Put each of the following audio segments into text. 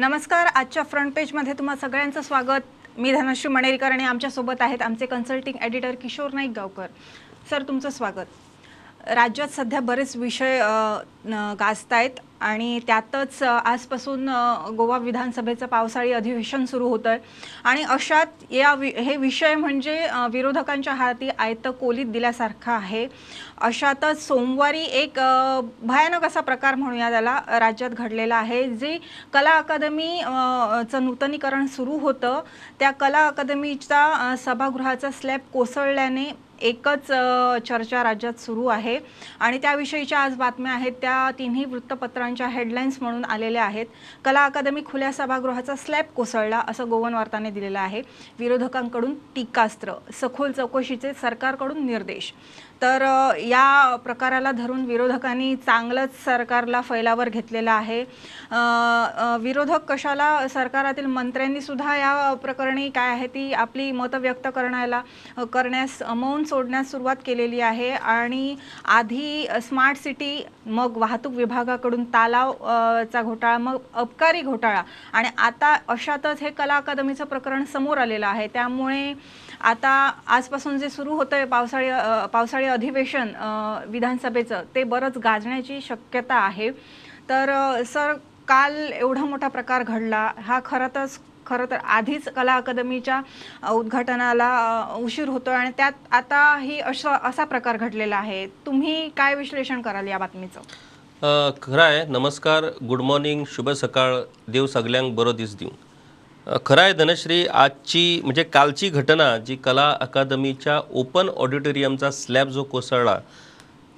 नमस्कार आजच्या फ्रंट पेजमध्ये तुम्हा सगळ्यांचं स्वागत. मी धनश्री मणेरकर आणि आमच्यासोबत आहेत आमचे consulting editor Kishore Naik Gaonkar sir तुमचं स्वागत. राज्यात सध्या बरेच विषय गाजतायत आणि त्यातच आजपासून गोवा विधानसभेचं पावसाळी अधिवेशन सुरू होतं आहे आणि अशात या वि हे विषय म्हणजे विरोधकांच्या हाती आयतं कोलीत दिल्यासारखं आहे. अशातच सोमवारी एक भयानक असा प्रकार म्हणूया त्याला राज्यात घडलेला आहे. जे कला अकादमी चं नूतनीकरण सुरू होतं त्या कला अकादमीच्या सभागृहाचा स्लॅब कोसळल्याने एकच चर्चा राज्यात सुरू आहे. आणि त्याविषयीच्या आज बातम्या आहेत त्या या तिन्ही वृत्तपत्रांच्या हेडलाईन्स म्हणून आलेल्या आहेत. कला अकादमी खुल्या सभागृहाचा स्लॅब कोसळला असं गोवन वार्ताने दिलेलं आहे. विरोधकांकडून टीकास्त्र सखोल चौकशीचे सरकारकडून निर्देश. तर या प्रकाराला धरून विरोधकांनी चांगलंच सरकारला फैलावर घेतलेला आहे. विरोधक कशाला सरकारातील मंत्र्यांनी सुद्धा या प्रकरणी काय आहे ती आपली मतं व्यक्त करण्याला करण्यास मौन सोडण्यास सुरुवात केलेली आहे. आणि आधी स्मार्ट सिटी मग वाहतूक विभागाकडून तालाव चा घोटाळा मग अबकारी घोटाळा. आणि आता अशातच हे कला अकादमीचं प्रकरण समोर आलेलं आहे. त्यामुळे आता आजपासून जे सुरू होतं आहे पावसाळी पावसाळी अधिवेशन विधानसभेचं ते बरंच गाजण्याची शक्यता आहे. तर सर काल एवढा मोठा प्रकार घडला. हा खरंच खरं तर आधीच कला अकादमीच्या उद्घाटनाला उशीर होतो आणि त्यात आता ही असा असा प्रकार घडलेला आहे. तुम्ही काय विश्लेषण कराल या बातमीचं? खरं आहे. नमस्कार. Good morning. शुभ सकाळ. देव सगल्यांक बरो दीस दिवं खरं आहे धनश्री आजची म्हणजे कालची घटना जी कला अकादमीच्या ओपन ऑडिटोरियमचा स्लॅब जो कोसळला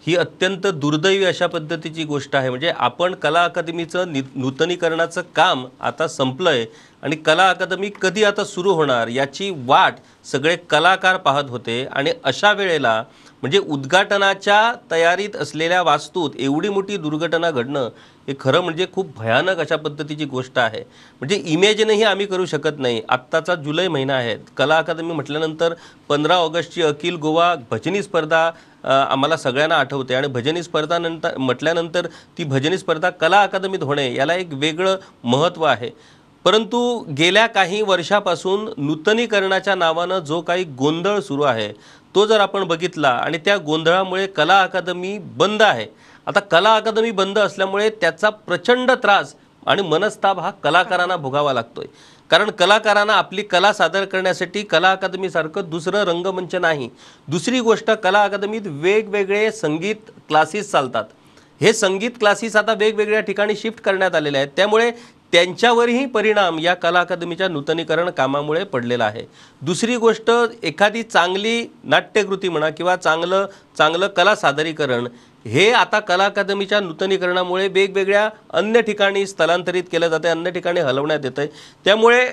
ही अत्यंत दुर्दैवी अशा पद्धतीची गोष्ट आहे. म्हणजे आपण कला अकादमीचं नि नूतनीकरणाचं काम आता संपलं आहे आणि कला अकादमी कधी आता सुरू होणार याची वाट सगळे कलाकार पाहत होते आणि अशा वेळेला म्हणजे उद्घाटनाच्या तयारीत असलेल्या वास्तूत एवढी मोठी दुर्घटना घडणं हे खरं म्हणजे खूप भयानक अशा पद्धतीची गोष्ट आहे. म्हणजे इमेजनही आम्ही करू शकत नाही. आत्ताचा जुलै महिना आहे. कला अकादमी म्हटल्यानंतर पंधरा ऑगस्टची अखिल गोवा भजनी स्पर्धा आम्हाला सगळ्यांना आठवते. आणि भजनी स्पर्धा नंतर म्हटल्यानंतर ती भजनी स्पर्धा कला अकादमीत होणे याला एक वेगळं महत्त्व आहे. परंतु गेल्या काही वर्षापासून नूतनीकरणाच्या नावानं जो काही गोंधळ सुरू आहे तो जर आपण बघितला आणि त्या गोंधळामुळे कला अकादमी बंद आहे. आता कला अकादमी बंद असल्यामुळे त्याचा प्रचंड त्रास आणि मनस्ताप हा कलाकारांना भोगावा लागतोय. कारण कलाकारांना आपली कला सादर करण्यासाठी कला अकादमीसारखं दुसरं रंगमंच नाही. दुसरी गोष्ट कला अकादमीत वेगवेगळे संगीत क्लासेस चालतात. हे संगीत क्लासेस आता वेगवेगळ्या ठिकाणी शिफ्ट करण्यात आलेले आहेत. त्यामुळे त्यांच्यावरही परिणाम या कला अकादमीच्या नूतनीकरण कामामुळे पडलेला आहे. दुसरी गोष्ट एखादी चांगली नाट्यकृती म्हणा किंवा चांगलं चांगलं कला सादरीकरण हे आता कला अकादमीच्या नूतनीकरणामुळे वेगवेगळ्या अन्य ठिकाणी स्थलांतरित केलं जातं अन्य ठिकाणी हलवण्यात येतं आहे त्यामुळे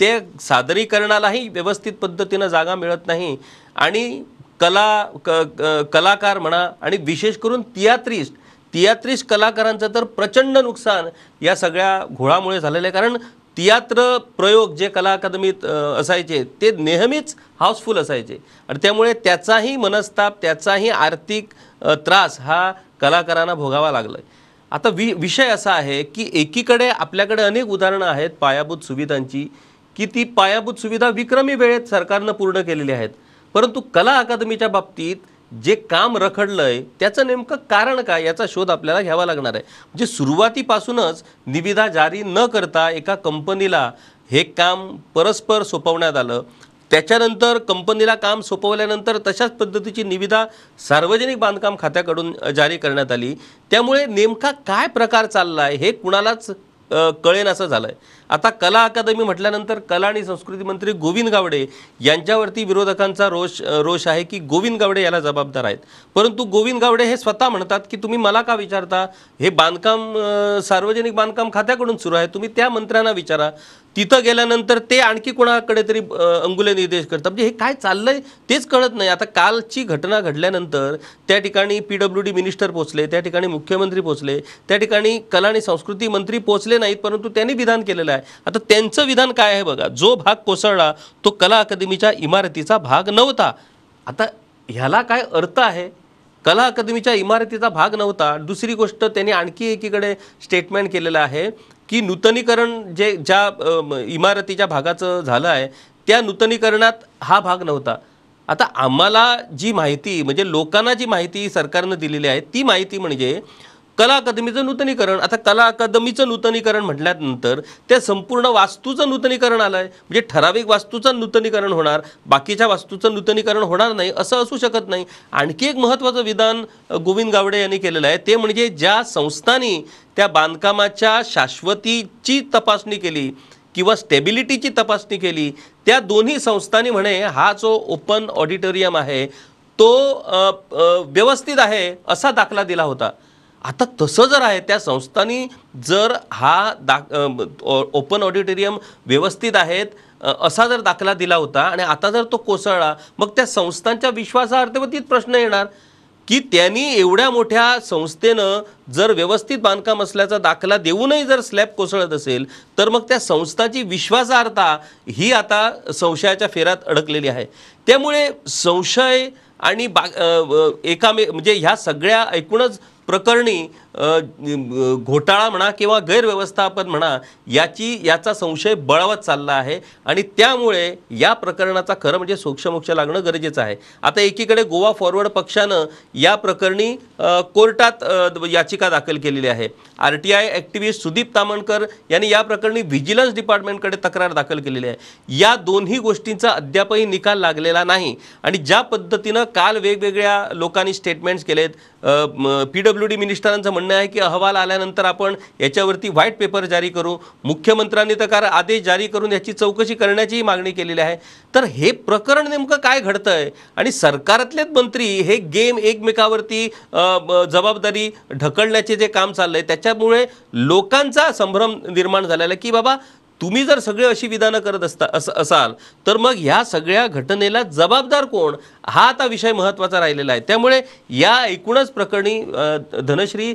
ते सादरीकरणालाही व्यवस्थित पद्धतीनं जागा मिळत नाही आणि कला क क- कलाकार म्हणा आणि विशेष करून तियात्रिस्ट तियात्रिस्ट कलाकारांचं तर प्रचंड नुकसान या सगळ्या घोळामुळे झालेलं आहे. कारण तियात्र प्रयोग जे कला अकादमीत असायचे ते नेहमीच हाऊसफुल असायचे. आणि त्यामुळे त्याचाही मनस्ताप त्याचाही आर्थिक त्रास हा कलाकारांना भोगावा लागला आहे आता वि विषय असा आहे की एकीकडे आपल्याकडे अनेक उदाहरणं आहेत पायाभूत सुविधांची की ती पायाभूत सुविधा विक्रमी वेळेत सरकारनं पूर्ण केलेली आहेत. परंतु कला अकादमीच्या बाबतीत जे काम रखडलंय त्याचं नेमकं कारण काय? याचा शोध आपल्याला घ्यावा लागणार आहे. म्हणजे सुरुवातीपासूनच निविदा जारी न करता एका कंपनीला हे काम परस्पर सोपवण्यात आलं. त्याच्यानंतर कंपनीला काम सोपवल्यानंतर तशाच पद्धतीची निविदा सार्वजनिक बांधकाम खात्याकडून जारी करण्यात आली. त्यामुळे नेमका काय प्रकार चालला आहे हे कुणालाच कळेन असं झालं आहे आता कला अकादमी म्हटल्यानंतर कला आणि संस्कृती मंत्री गोविंद गावडे यांच्यावरती विरोधकांचा रोष रोष आहे की गोविंद गावडे याला जबाबदार आहेत. परंतु गोविंद गावडे हे स्वतः म्हणतात की तुम्ही मला का विचारता? हे बांधकाम सार्वजनिक बांधकाम खात्याकडून सुरू आहे. तुम्ही त्या मंत्र्यांना विचारा. तिथं गेल्यानंतर ते आणखी कोणाकडे तरी अंगुले निर्देश करतात. म्हणजे हे काय चाललंय तेच कळत नाही. आता कालची घटना घडल्यानंतर त्या ठिकाणी पी डब्ल्यू डी मिनिस्टर पोचले त्या ठिकाणी मुख्यमंत्री पोचले त्या ठिकाणी कला आणि संस्कृती मंत्री पोचले नाहीत परंतु त्यांनी विधान केलेलं आहे. आता त्यांचं विधान काय आहे बघा. जो भाग कोसळला तो कला अकादमीच्या इमारतीचा भाग नव्हता. आता ह्याला काय अर्थ आहे? कला अकादमीच्या इमारतीचा भाग नव्हता. दुसरी गोष्ट त्यांनी आणखी एकीकडे स्टेटमेंट केलेलं आहे. की नूतनीकरण जे ज्या इमारतीच्या भागाचं झालं आहे त्या नूतनीकरणात हा भाग नव्हता. आता आम्हाला जी माहिती म्हणजे लोकांना जी माहिती सरकारनं दिलेली आहे ती माहिती म्हणजे कला अकादमीचं नूतनीकरण. आता कला अकादमीचं नूतनीकरण म्हटल्यानंतर त्या संपूर्ण वास्तूचं नूतनीकरण आलं आहे म्हणजे ठराविक वास्तूचं नूतनीकरण होणार बाकीच्या वास्तूचं नूतनीकरण होणार नाही असं असू शकत नाही. आणखी एक महत्त्वाचं विधान गोविंद गावडे यांनी केलेलं आहे. ते म्हणजे ज्या संस्थांनी त्या बांधकामाच्या शाश्वतीची तपासणी केली किंवा स्टेबिलिटीची तपासणी केली त्या दोन्ही संस्थांनी म्हणे हा जो ओपन ऑडिटोरियम आहे तो व्यवस्थित आहे असा दाखला दिला होता. आता तसं जर आहे त्या संस्थांनी जर हा दा ओपन ऑडिटोरियम व्यवस्थित आहेत असा जर दाखला दिला होता आणि आता जर तो कोसळला मग त्या संस्थांच्या विश्वासार्हतेवरतीच प्रश्न येणार की त्यांनी एवढ्या मोठ्या संस्थेनं जर व्यवस्थित बांधकाम असल्याचा दाखला देऊनही जर स्लॅब कोसळत असेल तर मग त्या संस्थाची विश्वासार्हता ही आता संशयाच्या फेऱ्यात अडकलेली आहे. त्यामुळे संशय आणि बा एकामे म्हणजे ह्या सगळ्या एकूणच प्रकरणी घोटाळा म्हणा किंवा गैरव्यवस्थापन म्हणा याची याचा संशय बळावत चालला आहे आणि त्यामुळे या प्रकरणाचा खरं म्हणजे सोक्षमोक्ष लागणं गरजेचं आहे. आता एकीकडे गोवा फॉरवर्ड पक्षानं या प्रकरणी कोर्टात याचिका दाखल केलेली आहे. R T I activist Sudeep Tamankar यांनी या प्रकरणी व्हिजिलन्स डिपार्टमेंटकडे तक्रार दाखल केलेली आहे. या दोन्ही गोष्टींचा अद्यापही निकाल लागलेला नाही आणि ज्या पद्धतीनं काल वेगवेगळ्या लोकांनी स्टेटमेंट्स केलेत पी डब्ल्यू डी मिनिस्टरांचं म्हणणं आहे की अहवाल आल्यानंतर आपण याच्यावरती व्हाईट पेपर जारी करू. मुख्यमंत्र्यांनी तर कार आदेश जारी करून याची चौकशी करण्याचीही मागणी केलेली आहे. तर हे प्रकरण नेमकं काय घडतंय? आणि सरकारातलेच मंत्री हे गेम एकमेकावरती जबाबदारी ढकलण्याचे जे काम चाललं आहे त्याच्यामुळे लोकांचा संभ्रम निर्माण झालेला आहे. की बाबा तुम्ही जर सगळे अशी विधानं करत असता अस असाल तर मग ह्या सगळ्या घटनेला जबाबदार कोण? हा आता विषय महत्त्वाचा राहिलेला आहे. त्यामुळे या एकूणच प्रकरणी धनश्री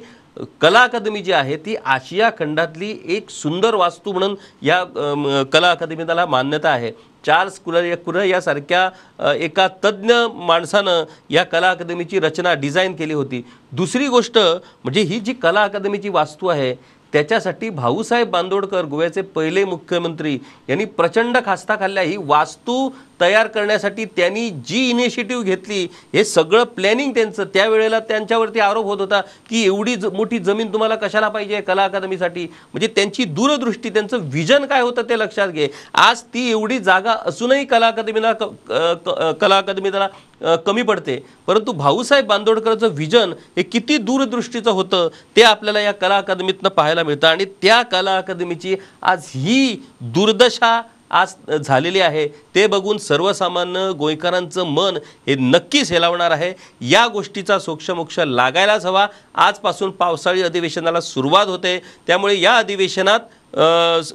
कला अकादमी जी आहे ती आशिया खंडातली एक सुंदर वास्तू म्हणून या कला अकादमीला मान्यता आहे. चार्ल्स कुलर कुलर यासारख्या एका तज्ज्ञ माणसानं या कला अकादमीची रचना डिझाईन केली होती. दुसरी गोष्ट म्हणजे ही जी कला अकादमीची वास्तू आहे त्याच्यासाठी भाऊसाहेब बांदोडकर गोव्याचे पहिले मुख्यमंत्री यांनी प्रचंड खास्ता खाल्ल्या. ही वास्तू तयार करण्यासाठी त्यांनी जी इनिशिएटिव्ह घेतली हे सगळं प्लॅनिंग त्यांचं. त्यावेळेला त्यांच्यावरती आरोप होत होता की एवढी ज- मोठी जमीन तुम्हाला कशाला पाहिजे कला अकादमीसाठी? म्हणजे त्यांची दूरदृष्टी त्यांचं विजन काय होतं ते लक्षात घे. आज ती एवढी जागा असूनही कला अकादमीला क- कला अकादमीला कमी पडते. परंतु भाऊसाहेब बांदोडकरचं विजन हे किती दूरदृष्टीचं होतं ते आपल्याला या कला अकादमीतनं पाहायला मिळतं. आणि त्या कला अकादमीची आज ही दुर्दशा आज झालेली आहे. ते बघून सर्वसामान्य गोयकरांचं मन हे नक्कीच हेलावणार आहे. या गोष्टीचा सोक्षमोक्ष लागायलाच हवा. आजपासून पावसाळी अधिवेशनाला सुरुवात होते. त्यामुळे या अधिवेशनात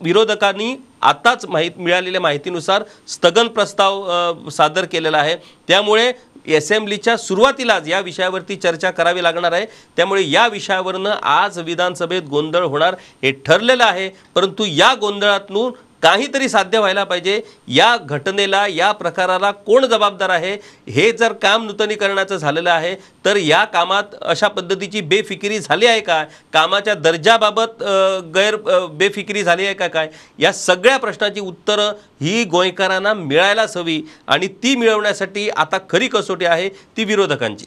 विरोधकांनी आताच माहीत मिळालेल्या माहितीनुसार स्थगन प्रस्ताव सादर केलेला आहे. त्यामुळे असेंब्लीच्या सुरुवातीलाच या विषयावरती चर्चा करावी लागणार आहे. त्यामुळे या विषयावरनं आज विधानसभेत गोंधळ होणार हे ठरलेलं आहे. परंतु या गोंधळातून काहीतरी साध्य व्हायला पाहिजे. या घटनेला या प्रकाराला कोण जबाबदार आहे? हे जर काम नूतनीकरणाचं झालेलं आहे तर या कामात अशा पद्धतीची बेफिकिरी झाली आहे का? कामाच्या दर्जाबाबत गैर बेफिकिरी झाली आहे का काय? या सगळ्या प्रश्नाची उत्तरं ही गोंयकरांना मिळायलाच हवी आणि ती मिळवण्यासाठी आता खरी कसोटी आहे ती विरोधकांची.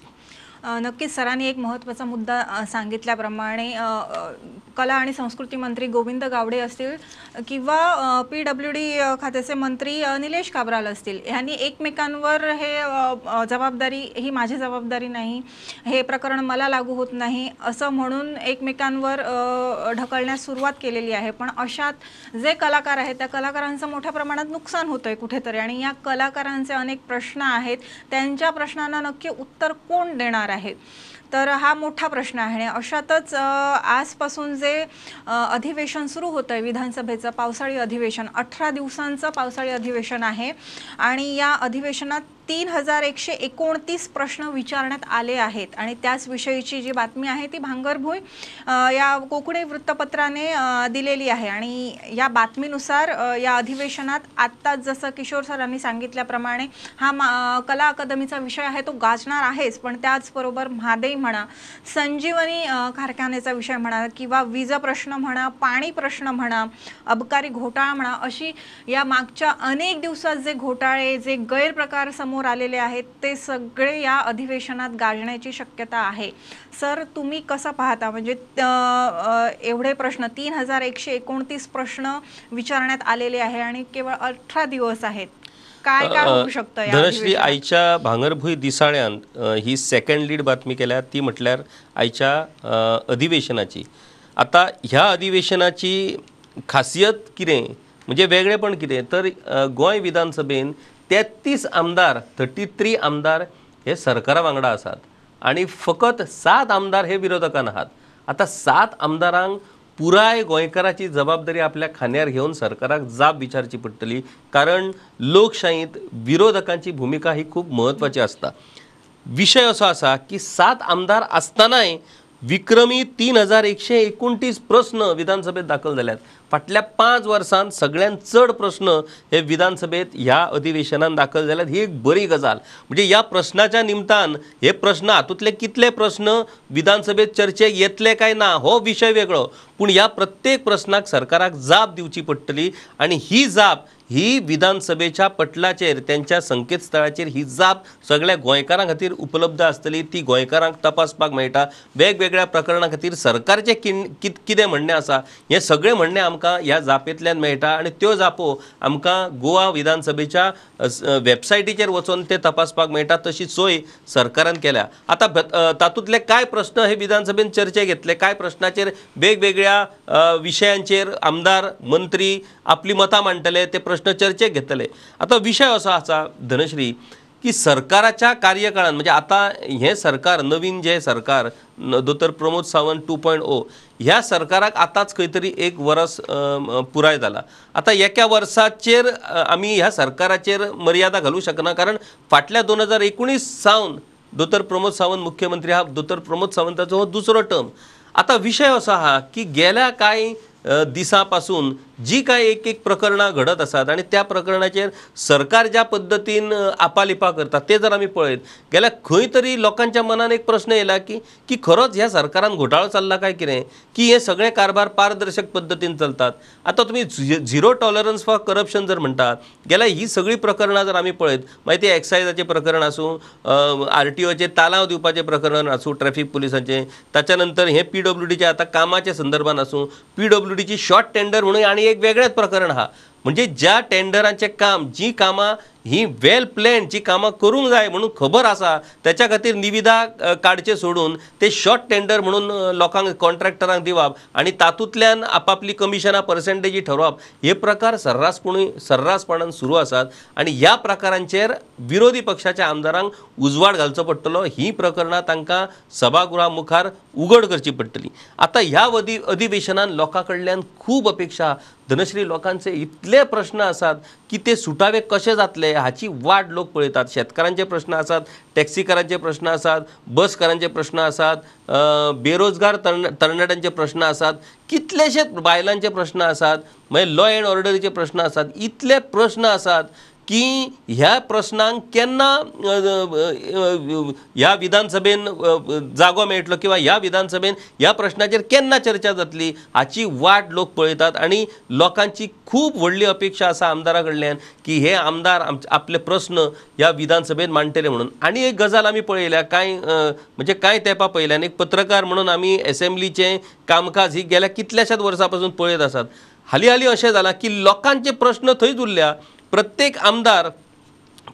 नक्कीच सरांनी एक महत्त्वाचा मुद्दा सांगितल्याप्रमाणे कला आणि संस्कृती मंत्री गोविंद गावडे असतील किंवा पी डब्ल्यू डी खात्याचे मंत्री निलेश काब्राल असतील. ह्यांनी एकमेकांवर हे जबाबदारी ही माझी जबाबदारी नाही हे प्रकरण मला लागू होत नाही असं म्हणून एकमेकांवर ढकलण्यास सुरुवात केलेली आहे. पण अशात जे कलाकार आहेत त्या कलाकारांचं मोठ्या प्रमाणात नुकसान होतं आहे कुठेतरी. आणि या कलाकारांचे अनेक प्रश्न आहेत. त्यांच्या प्रश्नांना नक्की उत्तर कोण देणार आहे तर हा मोठा प्रश्न आहे. आणि अशातच आजपासून जे अधिवेशन सुरू होतं आहे विधानसभेचं पावसाळी अधिवेशन अठरा दिवसांचं पावसाळी अधिवेशन आहे. आणि या अधिवेशनात तीन हजार एकशे एकोणतीस प्रश्न विचारण्यात आले आहेत. आणि त्याच विषयीची जी बातमी आहे ती भांगरभुई या कोकणी वृत्तपत्राने दिलेली आहे. आणि या बातमीनुसार या अधिवेशनात आत्ताच जसं किशोर सरांनी सांगितल्याप्रमाणे हा मा कला अकादमीचा विषय आहे तो गाजणार आहेच. पण त्याचबरोबर म्हादई म्हणा संजीवनी कारखान्याचा विषय म्हणा किंवा वीज प्रश्न म्हणा पाणी प्रश्न म्हणा अबकारी घोटाळा म्हणा अशी या मागच्या अनेक दिवसात जे घोटाळे जे गैरप्रकार समोर आलेले आहेत ते सगळे या अधिवेशनात गाजण्याची शक्यता आहे. सर तुम्ही कसं पाहता? म्हणजे एवढे प्रश्न तीन हजार एकशे एकोणतीस प्रश्न विचारण्यात आलेले आहे आणि केवळ अठरा दिवस आहेत. काय काय होऊ शकतं धनश्री? आईच्या भांगरभूंय दिसाळ्यान ही सेकंड लीड बातमी केल्या ती म्हटल्यार आयच्या अ, अधिवेशनाची. आता ह्या अधिवेशनाची खासियत कितें म्हणजे वेगळेपण कितें तर गोंय विधानसभेन तेत्तीस आमदार थर्टी थ्री आमदार हे सरकारा वांगडा आसात आणि फकत सात आमदार हे विरोधकांना आहात. आता सात आमदारांक पुराय गोंयकाराची जबाबदारी आपल्या खांद्यार घेवन सरकाराक जाप विचारची पडटली. कारण लोकशायेंत विरोधकांची भुमिका ही खूब म्हत्वाची आसता विशय असो आसा की सात आमदार आसतनाय विक्रमी तीन हजार एकशे एकोणतीस प्रश्न विधानसभेत दाखल जाल्यात फाटल्या पांच वर्सांत सगळ्यांत चड प्रश्न हे विधानसभेत ह्या अधिवेशनात दाखल जाल्यात ही एक बरी गजाल. म्हणजे ह्या प्रश्नाच्या निमतान हे प्रश्न हातूंतले कितले प्रश्न विधानसभेत चर्चेक येतले काय ना हो विशय वेगळो. पूण ह्या प्रत्येक प्रश्नाक सरकाराक जाप दिवची पडटली आणि ही जाप ही विधानसभेच्या पटलाचेर त्यांच्या संकेतस्थळाचेर ही जाप सगळ्या गोंयकारां खातीर उपलब्ध आसतली. ती गोंयकारांक तपासपाक मेळटा. वेगवेगळ्या प्रकरणां खातीर सरकारचें कित कितें म्हणणें आसा हें सगळें म्हणणें आमकां ह्या जापेंतल्यान मेळटा. आनी त्यो जापो आमकां गोवा विधानसभेच्या वेबसायटीचेर वचून ते तपासपाक मेळटा तशी सोय सरकारान केल्या. आतां तातूंतले कांय प्रस्न हे विधानसभेन चर्चेक घेतले? कांय प्रश्नाचेर वेगवेगळ्या विशयांचेर आमदार मंत्री आपली मतां मांडटले ते प्रश्न प्रश्न चर्चेक घेतले. आता विशय असो आसा धनश्री की सरकाराच्या कार्यकाळान म्हणजे आता हे सरकार नवीन जे सरकार दोतर दोतोर Pramod Sawant two point O ह्या सरकाराक आतांच खंय तरी एक वर्स पुराय जाला आता एका वर्साचेर आमी ह्या सरकाराचेर मर्यादा घालूंक शकना कारण फाटल्या दोन हजार एकुणीस सावन दोतोर प्रमोद सावंत मुख्यमंत्री हा दोतोर प्रमोद सावंताचो हो दुसरो टर्म आता विशय असो आहा की गेल्या कांय दिसां पासून जी काय एक एक प्रकरणां घडत आसात आनी त्या प्रकरणाचेर सरकार ज्या पद्दतीन आपालिपा करता ते जर आमी पळयत गेल्यार खंय तरी लोकांच्या मनान एक प्रश्न येयला की की खरोच ह्या सरकारान घोटाळो चल्ला काय कितें की हे सगळे कारभार पारदर्शक पद्दतीन चलतात? आता तुमी झि- झिरो टॉलरन्स फॉर करप्शन जर म्हणटात गेल्यार ही सगळीं प्रकरणां जर आमी पळयत मागीर ते एक्सायजाचें प्रकरण आसूं आर टी ओचे तालाव दिवपाचें प्रकरण आसूं ट्रॅफिक पुलिसांचें ताच्या नंतर हे पी डब्ल्यू डीचे आतां कामाच्या संदर्भान आसूं पी डब्ल्यू डीची शॉर्ट टेंडर म्हणून आनी एक वेगळंच प्रकरण हा. म्हणजे ज्या टेंडरांचे काम जी कामं ही वेल प्लॅन जी कामां करूंक जाय म्हणून खबर आसा त्याच्या खातीर निविदा काडचे सोडून ते शॉर्ट टेंडर म्हणून लोकांक कॉन्ट्रॅक्टरांक दिवप आनी तातूंतल्यान आपापली कमिशनां पर्सेंटेजी ठरोवप हे प्रकार सर्रासपणी सर्रासपणान सुरू आसात आनी ह्या प्रकारांचेर विरोधी पक्षाच्या आमदारांक उजवाड घालचो पडटलो. ही प्रकरणां तांकां सभागृहा मुखार उघड करची पडटली. आता ह्या अधि अधिवेशनान लोकां कडल्यान खूब अपेक्षा. धनश्री लोकांचे इतले प्रश्न आसात की ते सुटावे कशे जातले हाची वाट लोक पळयतात शेतकारांचे प्रश्न आसात टॅक्सीकारांचे प्रश्न आसात बसकारांचे प्रश्न आसात बेरोजगार तरण तरणाट्यांचे प्रश्न आसात कितलेशेच बायलांचे प्रश्न आसात मागीर लॉ अँड ऑर्डरीचे प्रश्न आसात इतले प्रश्न आसात की ह्या प्रश्नांक केन्ना ह्या विधानसभेन जागो मेळटलो किंवा ह्या विधानसभेन ह्या प्रश्नाचेर केन्ना चर्चा जातली हाची वाट लोक पळयतात. आनी लोकांची खूब व्हडली अपेक्षा आसा आमदारा कडल्यान की हे आमदार आमचे आपले प्रस्न ह्या विधानसभेन मांडटले म्हणून. आनी एक गजाल आमी पळयल्या कांय म्हणजे कांय तेंपा पळयल्यान एक पत्रकार म्हणून आमी एसेंब्लीचें कामकाज ही गेल्या कितल्याशाच वर्सां पासून पळयत आसात. हालीं हालीं अशें जालां की लोकांचे प्रस्न थंयच उरल्या प्रत्येक आमदार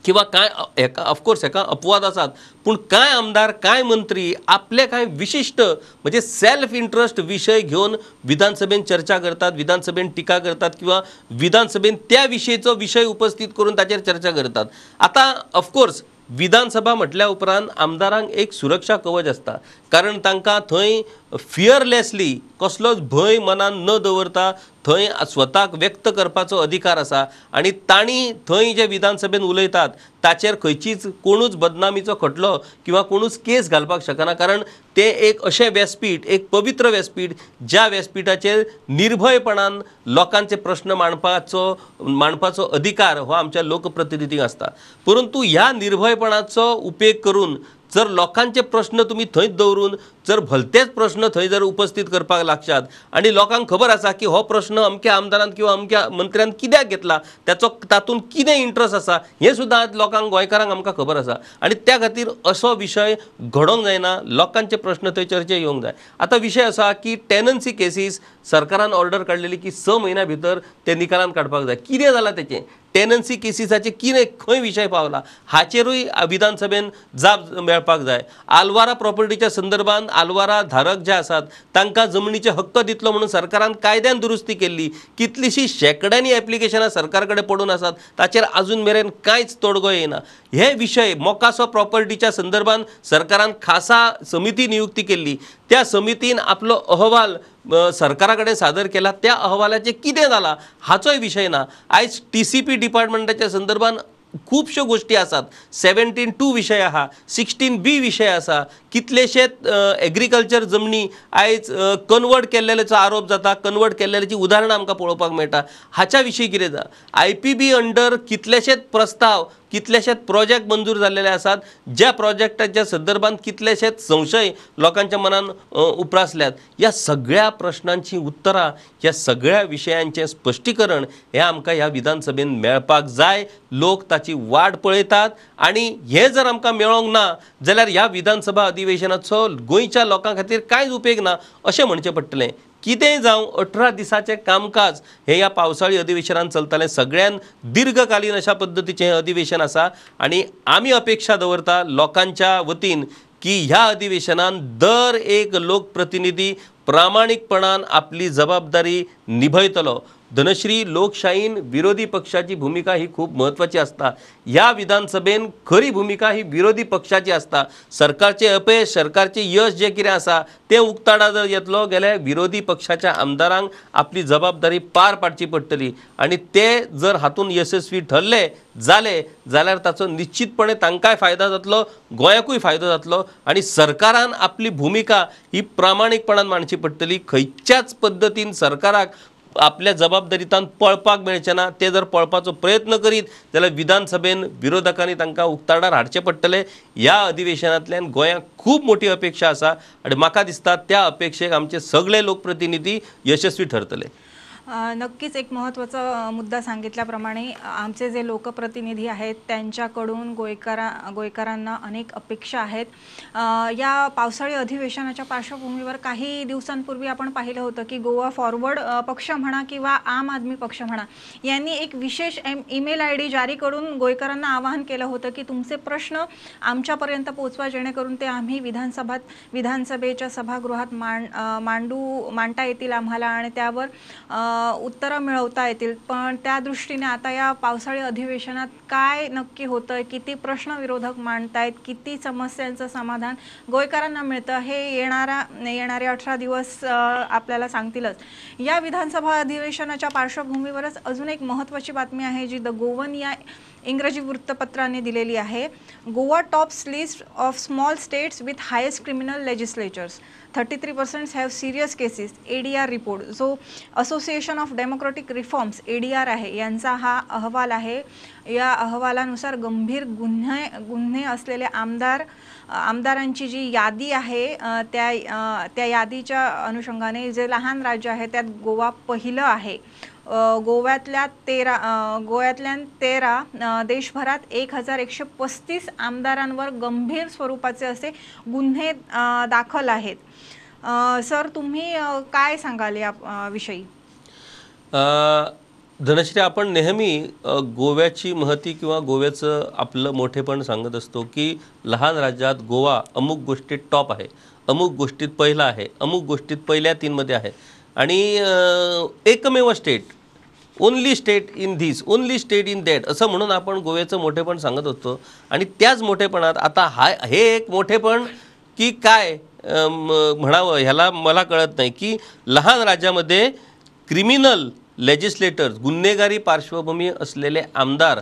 किंवा काय हेका ऑफकोर्स हेका अपवाद आसात पूण कांय आमदार कांय मंत्री आपले कांय विशिश्ट म्हणजे सेल्फ इंट्रस्ट विशय घेवन विधानसभेन चर्चा करतात विधानसभेन टिका करतात किंवा विधानसभेन त्या विशयीचो विशय उपस्थित करून ताचेर चर्चा करतात. आता ऑफकोर्स विधानसभा म्हटल्या उपरांत आमदारांक एक सुरक्षा कवच आसता कारण तांकां थंय फियरलेसली कसलोच भंय मनान न दवरता थंय स्वताक व्यक्त करपाचो अधिकार आसा. आनी तांणी थंय जे विधानसभेन उलयतात ताचेर खंयचीच कोणूच बदनामीचो खटलो किंवा कोणूच केस घालपाक शकना. कारण तें एक अशें व्यासपीठ एक पवित्र व्यासपीठ ज्या व्यासपीठाचेर निर्भयपणान लोकांचे प्रश्न मांडपाचो मांडपाचो अधिकार हो आमच्या लोकप्रतिनिधींक आसता. परंतु ह्या निर्भयपणाचो उपेग करून जर लोकांचे प्रश्न तुमी थंयच दवरून जर भलतेच प्रश्न थंय जर उपस्थित करपाक लागशात आणि लोकांक खबर आसा की हो प्रश्न अमक्या आमदारान किंवा अमक्या मंत्र्यान कित्याक घेतला त्याचो तातूंत कितें इंट्रस्ट आसा हें सुद्दां आज लोकांक गोंयकारांक आमकां खबर आसा. आणि त्या खातीर असो विशय घडोवंक जायना लोकांचे प्रश्न थंय चर्चे येवंक जाय. आतां विशय आसा की टेनन्सी केसीस सरकारान ऑर्डर काडलेली की स म्हयन्या भितर ते निकालान काडपाक जाय. कितें जालां तेचें? टेनन्सी केसीसाचे कितें खंय विशय पावला? हाचेरूय विधानसभेन जाप मेळपाक जाय. आलवारा प्रॉपर्टीच्या संदर्भात आलवारा धारक जे आसात तांकां जमनीचे हक्क दितलो म्हणून सरकारान कायद्यान दुरुस्ती केल्ली. कितलीशीं शेकड्यांनी एप्लिकेशनां सरकार कडेन पडून आसात ताचेर अजून मेरेन कांयच तोडगो येना हे विशय मोकासो प्रॉपर्टीच्या संदर्भात सरकारान खासा समिती नियुक्ती केल्ली. त्या समितीन आपलो अहवाल सरकारा कडेन सादर केला. त्या अहवालाचें कितें जालां हाचोय विशय ना. आयज टी सी पी डिपार्टमेंटाच्या संदर्भात खुबश्यो गोश्टी आसात सेवेंटीन टू विशय आहा सिक्स्टीन बी विशय आसा कितलेशेच एग्रीकल्चर जमनी आयज कन्वर्ट केल्लेल्याचो आरोप जाता कन्वर्ट केल्ल्याची उदाहरणां आमकां पळोवपाक मेळटा हाच्या विशीं कितें जाता? आय पी बी अंडर कितलेशेच प्रस्ताव कितलेशेच प्रोजेक्ट मंजूर जाल्लेले आसात ज्या प्रोजेक्टाच्या संदर्भात कितलेशेच संशय लोकांच्या मनान उप्रासल्यात ह्या सगळ्या प्रश्नांची उतरां ह्या सगळ्या विशयांचें स्पश्टीकरण हें आमकां ह्या विधानसभेन मेळपाक जाय. लोक ताची वाट पळयतात आनी हें जर आमकां मेळोंक ना जाल्यार ह्या विधानसभा अधिवेशनाचो गोंयच्या लोकां खातीर कांयच उपेग ना अशें म्हणचें पडटलें. कितेंय जावं अठरा दिसाचें कामकाज. हें ह्या पावसाळी अधिवेशनान चलतलें सगळ्यान दीर्घकालीन अशा पद्दतीचें हें अधिवेशन आसा आनी आमी अपेक्षा दवरता लोकांच्या वतीन की ह्या अधिवेशनान दर एक लोकप्रतिनिधी प्रामाणीकपणान आपली जबाबदारी निभयतलो. धनश्री लोकशाहीन विरोधी पक्षाची भूमिका ही खूप महत्त्वाची असता. ह्या विधानसभेन खरी भूमिका ही विरोधी पक्षाची असता. सरकारचे अपयश सरकारचे यश जे कितें आसा तें उक्ताडा जर येतलो जाल्यार विरोधी पक्षाच्या आमदारांक आपली जबाबदारी पार पाडची पडटली. आनी ते जर हातूंत यशस्वी ठरले जाले जाल्यार ताचो निश्चितपणे तांकांय फायदा जातलो गोंयाकूय फायदो जातलो. आनी सरकारान आपली भूमिका ही प्रामाणीकपणान मांडची पडटली. खंयच्याच पद्दतीन सरकाराक आपल्या जबाबदारीतान पळपाक मेळचें ना ते जर पळपाचो प्रयत्न करीत जाल्यार विधानसभेन विरोधकांनी तांकां उक्ताडार हाडचें पडटलें. ह्या अधिवेशनांतल्यान गोंयाक खूब मोठी अपेक्षा आसा. आनी म्हाका दिसता त्या अपेक्षेक आमचे सगळे लोकप्रतिनिधी यशस्वी ठरतले. नक्कीच एक महत्त्वाचा मुद्दा सांगितल्याप्रमाणे आमचे जे लोकप्रतिनिधी आहेत त्यांच्याकडून गोयकरा गोयकरांना अनेक अपेक्षा आहेत. या पावसाळी अधिवेशनाच्या पार्श्वभूमीवर काही दिवसांपूर्वी आपण पाहिलं होतं की गोवा फॉरवर्ड पक्ष म्हणा किंवा आम आदमी पक्ष म्हणा यांनी एक विशेष एम ईमेल आय डी जारी करून गोयकरांना आवाहन केलं होतं की तुमचे प्रश्न आमच्यापर्यंत पोचवा जेणेकरून ते आम्ही विधानसभात विधानसभेच्या सभागृहात मांड मांडू मांडता येतील आम्हाला आणि त्यावर उत्तरं मिळवता येतील. पण त्या दृष्टीने आता या पावसाळी अधिवेशनात काय नक्की होतं किती प्रश्न विरोधक मांडतायत किती समस्यांचं समाधान गोयकरांना मिळतं हे येणारा येणारे अठरा दिवस आपल्याला सांगतीलच. या विधानसभा अधिवेशनाच्या पार्श्वभूमीवरच अजून एक महत्त्वाची बातमी आहे जी द गोवन या इंग्रजी वृत्तपत्राने दिलेली आहे. Goa tops list of small states with highest criminal legislatures. Thirty three percent have serious cases A D R report. जो association of democratic reforms A D R आहे यांचा हा अहवाल आहे. या अहवालानुसार गंभीर गुन्हे गुन्हे असलेले आमदार आमदारांची जी यादी आहे त्या त्या यादीच्या अनुषंगाने जे लहान राज्य आहे त्यात गोवा पहिलं आहे. गोव्यातल्या तेरा गोव्यातल्या तेरा देशभरात एक हजार एकशे पस्तीस आमदारांवर गंभीर स्वरूपाचे असे गुन्हे दाखल आहेत. सर तुम्ही काय सांगाल या विषयी? धनश्री आपण नेहमी गोव्याची महती किंवा गोव्याचं आपलं मोठेपण सांगत असतो की लहान राज्यात गोवा अमुक गोष्टीत टॉप आहे अमुक गोष्टीत पहिला आहे अमुक गोष्टीत पहिल्या तीनमध्ये आहे. आणि एकमेव state only state in this only state in that असं म्हणून आपण गोव्याचं मोठेपण सांगत होतो. आणि त्याच मोठेपणात आता हा हे एक मोठेपण की काय म्हणावं ह्याला मला कळत नाही की लहान राज्यामध्ये क्रिमिनल लेजिस्लेटर्स गुन्हेगारी पार्श्वभूमी असलेले आमदार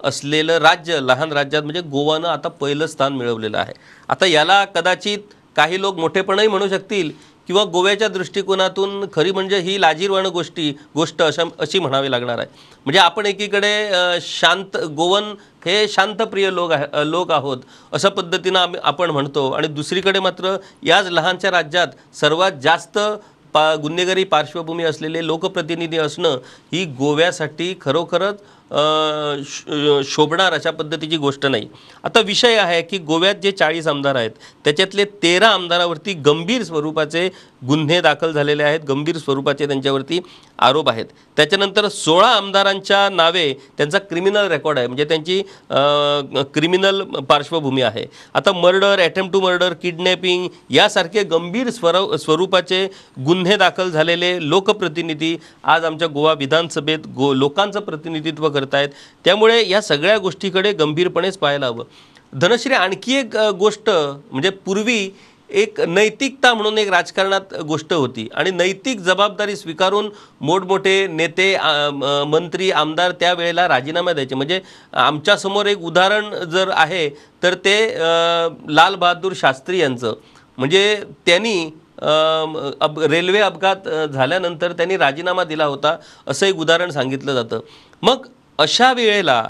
असलेलं राज्य लहान राज्यात म्हणजे गोवानं आता पहिलं स्थान मिळवलेलं आहे. आता याला कदाचित काही लोक मोठेपणही म्हणू शकतील किंवा गोव्याच्या दृष्टिकोनातून खरी म्हणजे ही लाजीरवाणं गोष्टी गोष्ट अशा अशी म्हणावी लागणार आहे. म्हणजे आपण एकीकडे शांत गोवन हे शांतप्रिय लोक आहे लोक आहोत अशा पद्धतीनं आम्ही आपण म्हणतो. आणि दुसरीकडे मात्र याच लहानच्या राज्यात सर्वात जास्त पा गुन्हेगारी पार्श्वभूमी असलेले लोकप्रतिनिधी असणं ही गोव्यासाठी खरोखरच शोभणार अशा पद्धतीची गोष्ट नाही. आता विषय आहे की गोव्यात जे चाळीस आमदार आहेत त्याच्यातले तेरा आमदारावरती गंभीर स्वरूपाचे गुन्हे दाखल झालेले आहेत गंभीर स्वरूपाचे त्यांच्यावरती आरोप आहेत. त्याच्यानंतर सोळा आमदारांच्या नावे त्यांचा क्रिमिनल रेकॉर्ड आहे म्हणजे त्यांची क्रिमिनल पार्श्वभूमी आहे. आता murder attempt to murder kidnapping यासारखे गंभीर स्वर स्वरूपाचे गुन्हे दाखल झालेले लोकप्रतिनिधी आज आमच्या गोवा विधानसभेत गो लोकांचं प्रतिनिधित्व करत आहेत त्यामुळे या सगळ्या गोष्टीकडे गंभीरपणेच पाहायला हवं. धनश्री आणखी एक गोष्ट म्हणजे पूर्वी एक नैतिकता म्हणून एक राजकारणात गोष्ट होती. आणि नैतिक जबाबदारी स्वीकारून मोठमोठे नेते मंत्री आमदार त्यावेळेला राजीनामा द्यायचे. म्हणजे आमच्यासमोर एक उदाहरण जर आहे तर ते लालबहादूर शास्त्री यांचं. म्हणजे त्यांनी अब अप रेल्वे अपघात झाल्यानंतर त्यांनी राजीनामा दिला होता असं एक उदाहरण सांगितलं जातं. मग अशा वेळेला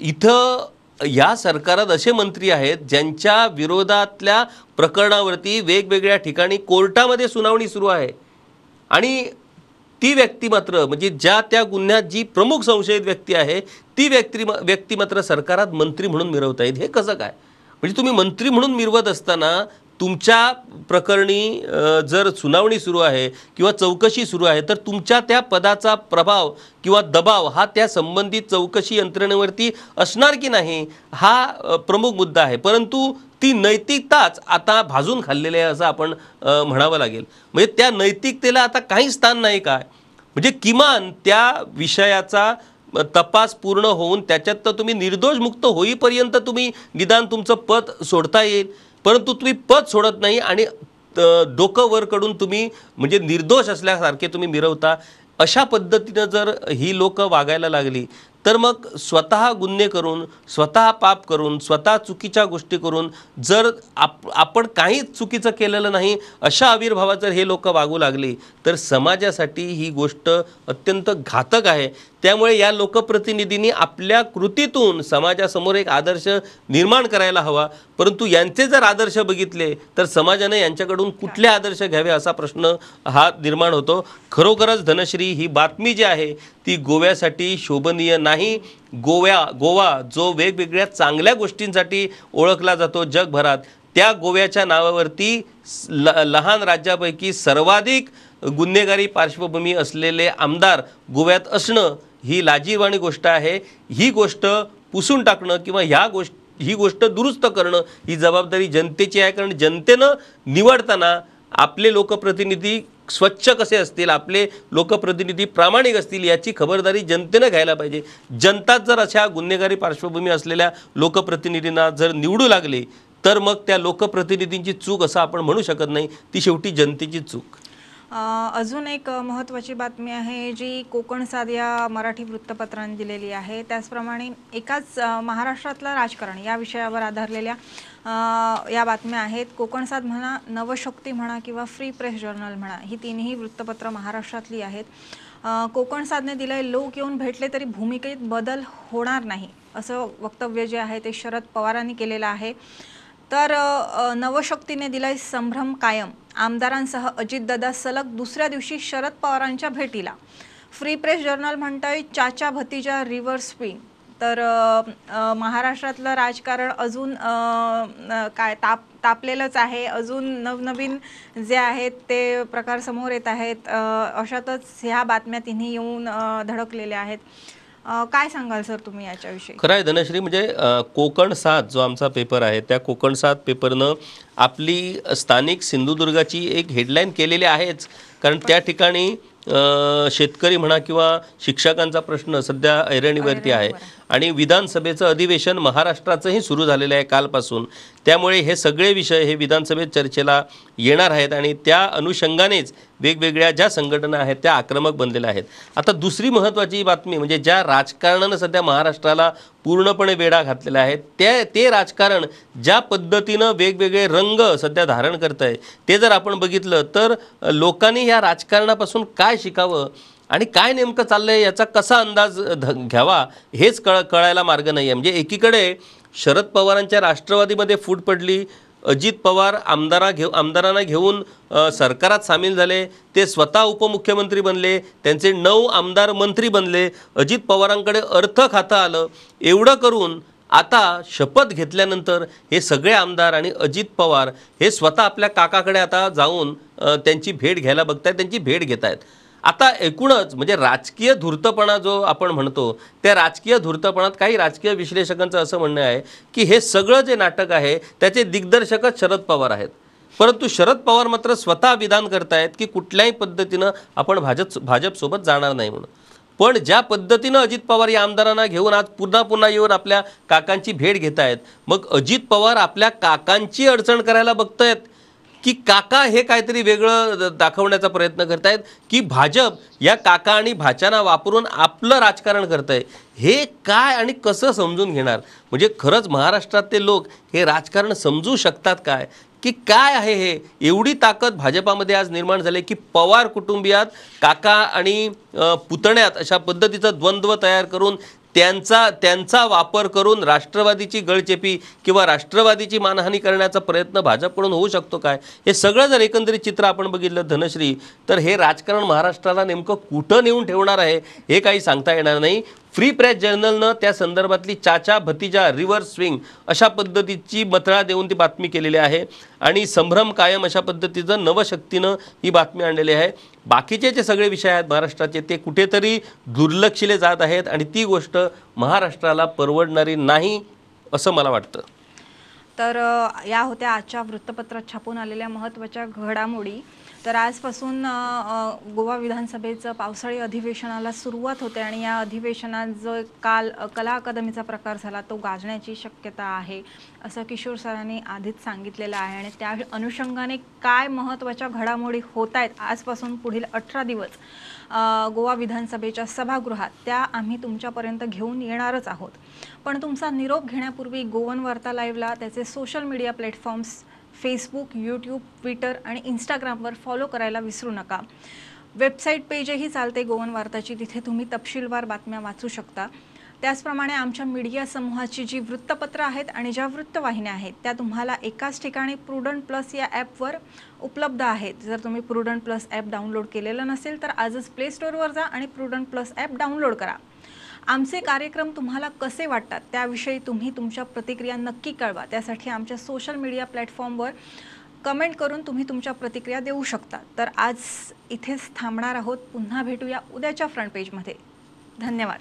इथं या सरकारात असे मंत्री आहेत ज्यांच्या विरोधातल्या प्रकरणावरती वेगवेगळ्या ठिकाणी कोर्टामध्ये सुनावणी सुरू आहे. आणि ती व्यक्ती मात्र म्हणजे ज्या त्या गुन्ह्यात जी प्रमुख संशयित व्यक्ती आहे ती व्यक्ती व्यक्ती मात्र सरकारात मंत्री म्हणून मिरवता येईल. हे कसं काय? म्हणजे तुम्ही मंत्री म्हणून मिरवत असताना तुमच्या प्रकरणी जर सुनावणी सुरू आहे किंवा चौकशी सुरू आहे तर तुमच्या त्या पदाचा प्रभाव किंवा दबाव हा त्या संबंधित चौकशी यंत्रणेवरती असणार की नाही हा प्रमुख मुद्दा आहे. परंतु ती नैतिकताच आता भाजून खाल्लेली आहे असं आपण म्हणावं लागेल. म्हणजे त्या नैतिकतेला आता काही स्थान नाही काय म्हणजे किमान त्या विषयाचा तपास पूर्ण होऊन त्याच्यात तर तुम्ही निर्दोष मुक्त होईपर्यंत तुम्ही निदान तुमचं पद सोडता येईल. परंतु तुम्ही पद सोडत नाही आणि डोकं वर कडून तुम्ही म्हणजे निर्दोष असल्यासारखे तुम्ही मिरवता. अशा पद्धतीनं जर ही लोक वागायला लागली तर मग स्वतः गुन्हे करून स्वतः पाप करून स्वतः चुकीच्या गोष्टी करून जर आप आपण काहीच चुकीचं केलेलं नाही अशा आविर्भावात जर हे लोक वागू लागली तर समाजासाठी ही गोष्ट अत्यंत घातक आहे. त्यामुळे या लोकप्रतिनिधींनी आपल्या कृतीतून समाजासमोर एक आदर्श निर्माण करायला हवा. परंतु यांचे जर आदर्श बघितले तर समाजाने यांच्याकडून कुठले आदर्श घ्यावे असा प्रश्न हा निर्माण होतो. खरोखरच धनश्री ही बातमी जी आहे ती गोव्यासाठी शोभनीय नाही. गोव्या गोवा जो वेगवेगळ्या चांगल्या गोष्टींसाठी ओळखला जातो जगभरात त्या गोव्याच्या नावावरती ल लहान राज्यापैकी सर्वाधिक गुन्हेगारी पार्श्वभूमी असलेले आमदार गोव्यात असणं ही लाजीरवाणी गोष्ट आहे ही गोष्ट पुसून टाकणं किंवा ह्या गोष्ट ही गोष्ट दुरुस्त करणं ही जबाबदारी जनतेची आहे. कारण जनतेनं निवडताना आपले लोकप्रतिनिधी स्वच्छ कसे असतील आपले लोकप्रतिनिधी प्रामाणिक असतील याची खबरदारी जनतेनं घ्यायला पाहिजे. जनताच जर अशा गुन्हेगारी पार्श्वभूमी असलेल्या लोकप्रतिनिधींना जर निवडू लागली तर मग त्या लोकप्रतिनिधींची चूक असं आपण म्हणू शकत नाही. ती शेवटी जनतेची चूक. अजून एक महत्त्वाची बातमी आहे जी कोकण साध या मराठी वृत्तपत्राने दिलेली आहे. त्याचप्रमाणे एकाच महाराष्ट्रातलं राजकारण या विषयावर आधारलेल्या या बातम्या आहेत. कोकण साध म्हणा नवशक्ती म्हणा किंवा फ्री प्रेस जर्नल म्हणा ही तिन्ही वृत्तपत्र महाराष्ट्रातली आहेत. कोकण साधने दिलंय लोक येऊन भेटले तरी भूमिकेत बदल होणार नाही असं वक्तव्य जे आहे ते शरद पवारांनी केलेलं आहे. तर नवशक्तीने दिलाय संभ्रम कायम. आमदारांसह अजितदादा सलग दुसऱ्या दिवशी शरद पवारांच्या भेटीला. फ्री प्रेस जर्नल म्हणतंय चाचा भतीजा रिव्हर्स स्विंग तर महाराष्ट्रातलं राजकारण अजून काय ताप तापलेलंच आहे. अजून नवनवीन जे आहेत ते प्रकार समोर येत आहेत. अशातच ह्या बातम्या तिन्ही येऊन धडकलेल्या आहेत. काय सांगाल सर तुम्ही याच्याविषयी? खरं आहे धनश्री म्हणजे कोकण सात जो आमचा पेपर आहे त्या कोकण सात पेपरनं आपली स्थानिक सिंधुदुर्गाची एक हेडलाईन केलेली आहेच. कारण त्या ठिकाणी शेतकरी म्हणा किंवा शिक्षकांचा प्रश्न सध्या ऐरणीवरती आहे. आणि विधानसभेचं अधिवेशन महाराष्ट्राचंही सुरू झालेलं आहे कालपासून. त्यामुळे हे सगळे विषय हे विधानसभेत चर्चेला येणार आहेत आणि त्या अनुषंगानेच वेगवेगळ्या ज्या संघटना आहेत त्या आक्रमक बनलेल्या आहेत. आता दुसरी महत्त्वाची बातमी म्हणजे ज्या राजकारणानं सध्या महाराष्ट्राला पूर्णपणे वेढा घातलेला आहे ते ते राजकारण ज्या पद्धतीनं वेगवेगळे रंग सध्या धारण करत आहे ते जर आपण बघितलं तर लोकांनी या राजकारणापासून काय शिकावं आणि काय नेमकं चाललंय याचा कसा अंदाज ध घ्यावा हेच कळ कळायला मार्ग नाही आहे म्हणजे एकीकडे शरद पवारांच्या राष्ट्रवादीमध्ये फूट पडली. अजित पवार आमदारा घेऊ आमदारांना घेऊन सरकारात सामील झाले. ते स्वतः उपमुख्यमंत्री बनले. त्यांचे नऊ आमदार मंत्री बनले. अजित पवारांकडे अर्थ खातं आलं. एवढं करून आता शपथ घेतल्यानंतर हे सगळे आमदार आणि अजित पवार हे स्वतः आपल्या काकाकडे आता जाऊन त्यांची भेट घ्यायला बघतायत त्यांची भेट घेत आहेत आता एकूणच म्हणजे राजकीय धूर्तपणा जो आपण म्हणतो त्या राजकीय धूर्तपणात काही राजकीय विश्लेषकांचं असं म्हणणं आहे की हे सगळं जे नाटक आहे त्याचे दिग्दर्शकच शरद पवार आहेत. परंतु शरद पवार मात्र स्वतः विधान करतायत की कुठल्याही पद्धतीनं आपण भाजप भाजपसोबत जाणार नाही म्हणून. पण ज्या पद्धतीनं अजित पवार या आमदारांना घेऊन आज पुन्हा पुन्हा येऊन आपल्या काकांची भेट घेत आहेत मग अजित पवार आपल्या काकांची अडचण करायला बघतायत की काका हे काहीतरी वेगळं दाखवण्याचा प्रयत्न करतायत की भाजप या काका आणि भाच्याना वापरून आपलं राजकारण करतंय. हे काय आणि कसं समजून घेणार? म्हणजे खरंच महाराष्ट्रातले लोक हे राजकारण समजू शकतात काय? की काय आहे हे? एवढी ताकद भाजपामध्ये आज निर्माण झाली की पवार कुटुंबियात काका आणि पुतण्यात अशा पद्धतीचं द्वंद्व तयार करून त्यांचा त्यांचा वापर करून राष्ट्रवादीची गळचेपी किंवा राष्ट्रवादीची मानहानी करण्याचा प्रयत्न भाजपकडून होऊ शकतो काय? हे सगळं जर एकंदरीत चित्र आपण बघितलं धनश्री तर हे राजकारण महाराष्ट्राला नेमकं कुठं नेऊन ठेवणार आहे हे काही सांगता येणार नाही. फ्री प्रेस जर्नलनं त्या संदर्भातली चाचा भतीजा रिव्हर्स स्विंग अशा पद्धतीची मथळा देऊन ती बातमी केलेली आहे. आणि संभ्रम कायम अशा पद्धतीचं नवशक्तीनं ही बातमी आणलेली आहे. बाकीचे जे सगळे विषय आहेत महाराष्ट्राचे ते कुठेतरी दुर्लक्षिले जात आहेत आणि ती गोष्ट महाराष्ट्राला परवडणारी नाही असं मला वाटतं. तर या होत्या आजच्या वृत्तपत्रात छापून आलेल्या महत्त्वाच्या घडामोडी. तर आजपासून गोवा विधानसभेचं पावसाळी अधिवेशनाला सुरुवात होते आणि या अधिवेशनात जो काल कला अकादमीचा प्रकार झाला तो गाजण्याची शक्यता आहे असं किशोर सरांनी आधीच सांगितलेलं आहे. आणि त्या अनुषंगाने काय महत्त्वाच्या घडामोडी होत आहेत आजपासून पुढील अठरा दिवस गोवा विधानसभेच्या सभागृहात त्या आम्ही तुमच्यापर्यंत घेऊन येणारच आहोत. पण तुमचा निरोप घेण्यापूर्वी गोवन वार्ता लाईव्हला त्याचे social media platforms Facebook YouTube Twitter आणि इंस्टाग्रामवर फॉलो करायला विसरू नका. वेबसाईट पेजही चालते गोवन वार्ताची. तिथे तुम्ही तपशीलवार बातम्या वाचू शकता. त्याचप्रमाणे आमच्या मीडिया समूहाची जी वृत्तपत्र आहेत आणि ज्या वृत्तवाहिन्या आहेत त्या तुम्हाला एकाच ठिकाणी प्रुडंट प्लस या ॲपवर उपलब्ध आहेत. जर तुम्ही प्रुडंट प्लस ॲप डाउनलोड केलेलं नसेल तर आजच प्ले स्टोअरवर जा आणि प्रुडंट प्लस ॲप डाउनलोड करा. आमचे कार्यक्रम तुम्हाला कसे वाटतात त्याविषयी तुम्ही तुमच्या प्रतिक्रिया नक्की कळवा. त्यासाठी आमच्या सोशल मीडिया प्लॅटफॉर्मवर कमेंट करून तुम्ही तुमच्या प्रतिक्रिया देऊ शकता. तर आज इथेच थांबणार आहोत. पुन्हा भेटूया उद्याच्या फ्रंट पेजमध्ये धन्यवाद.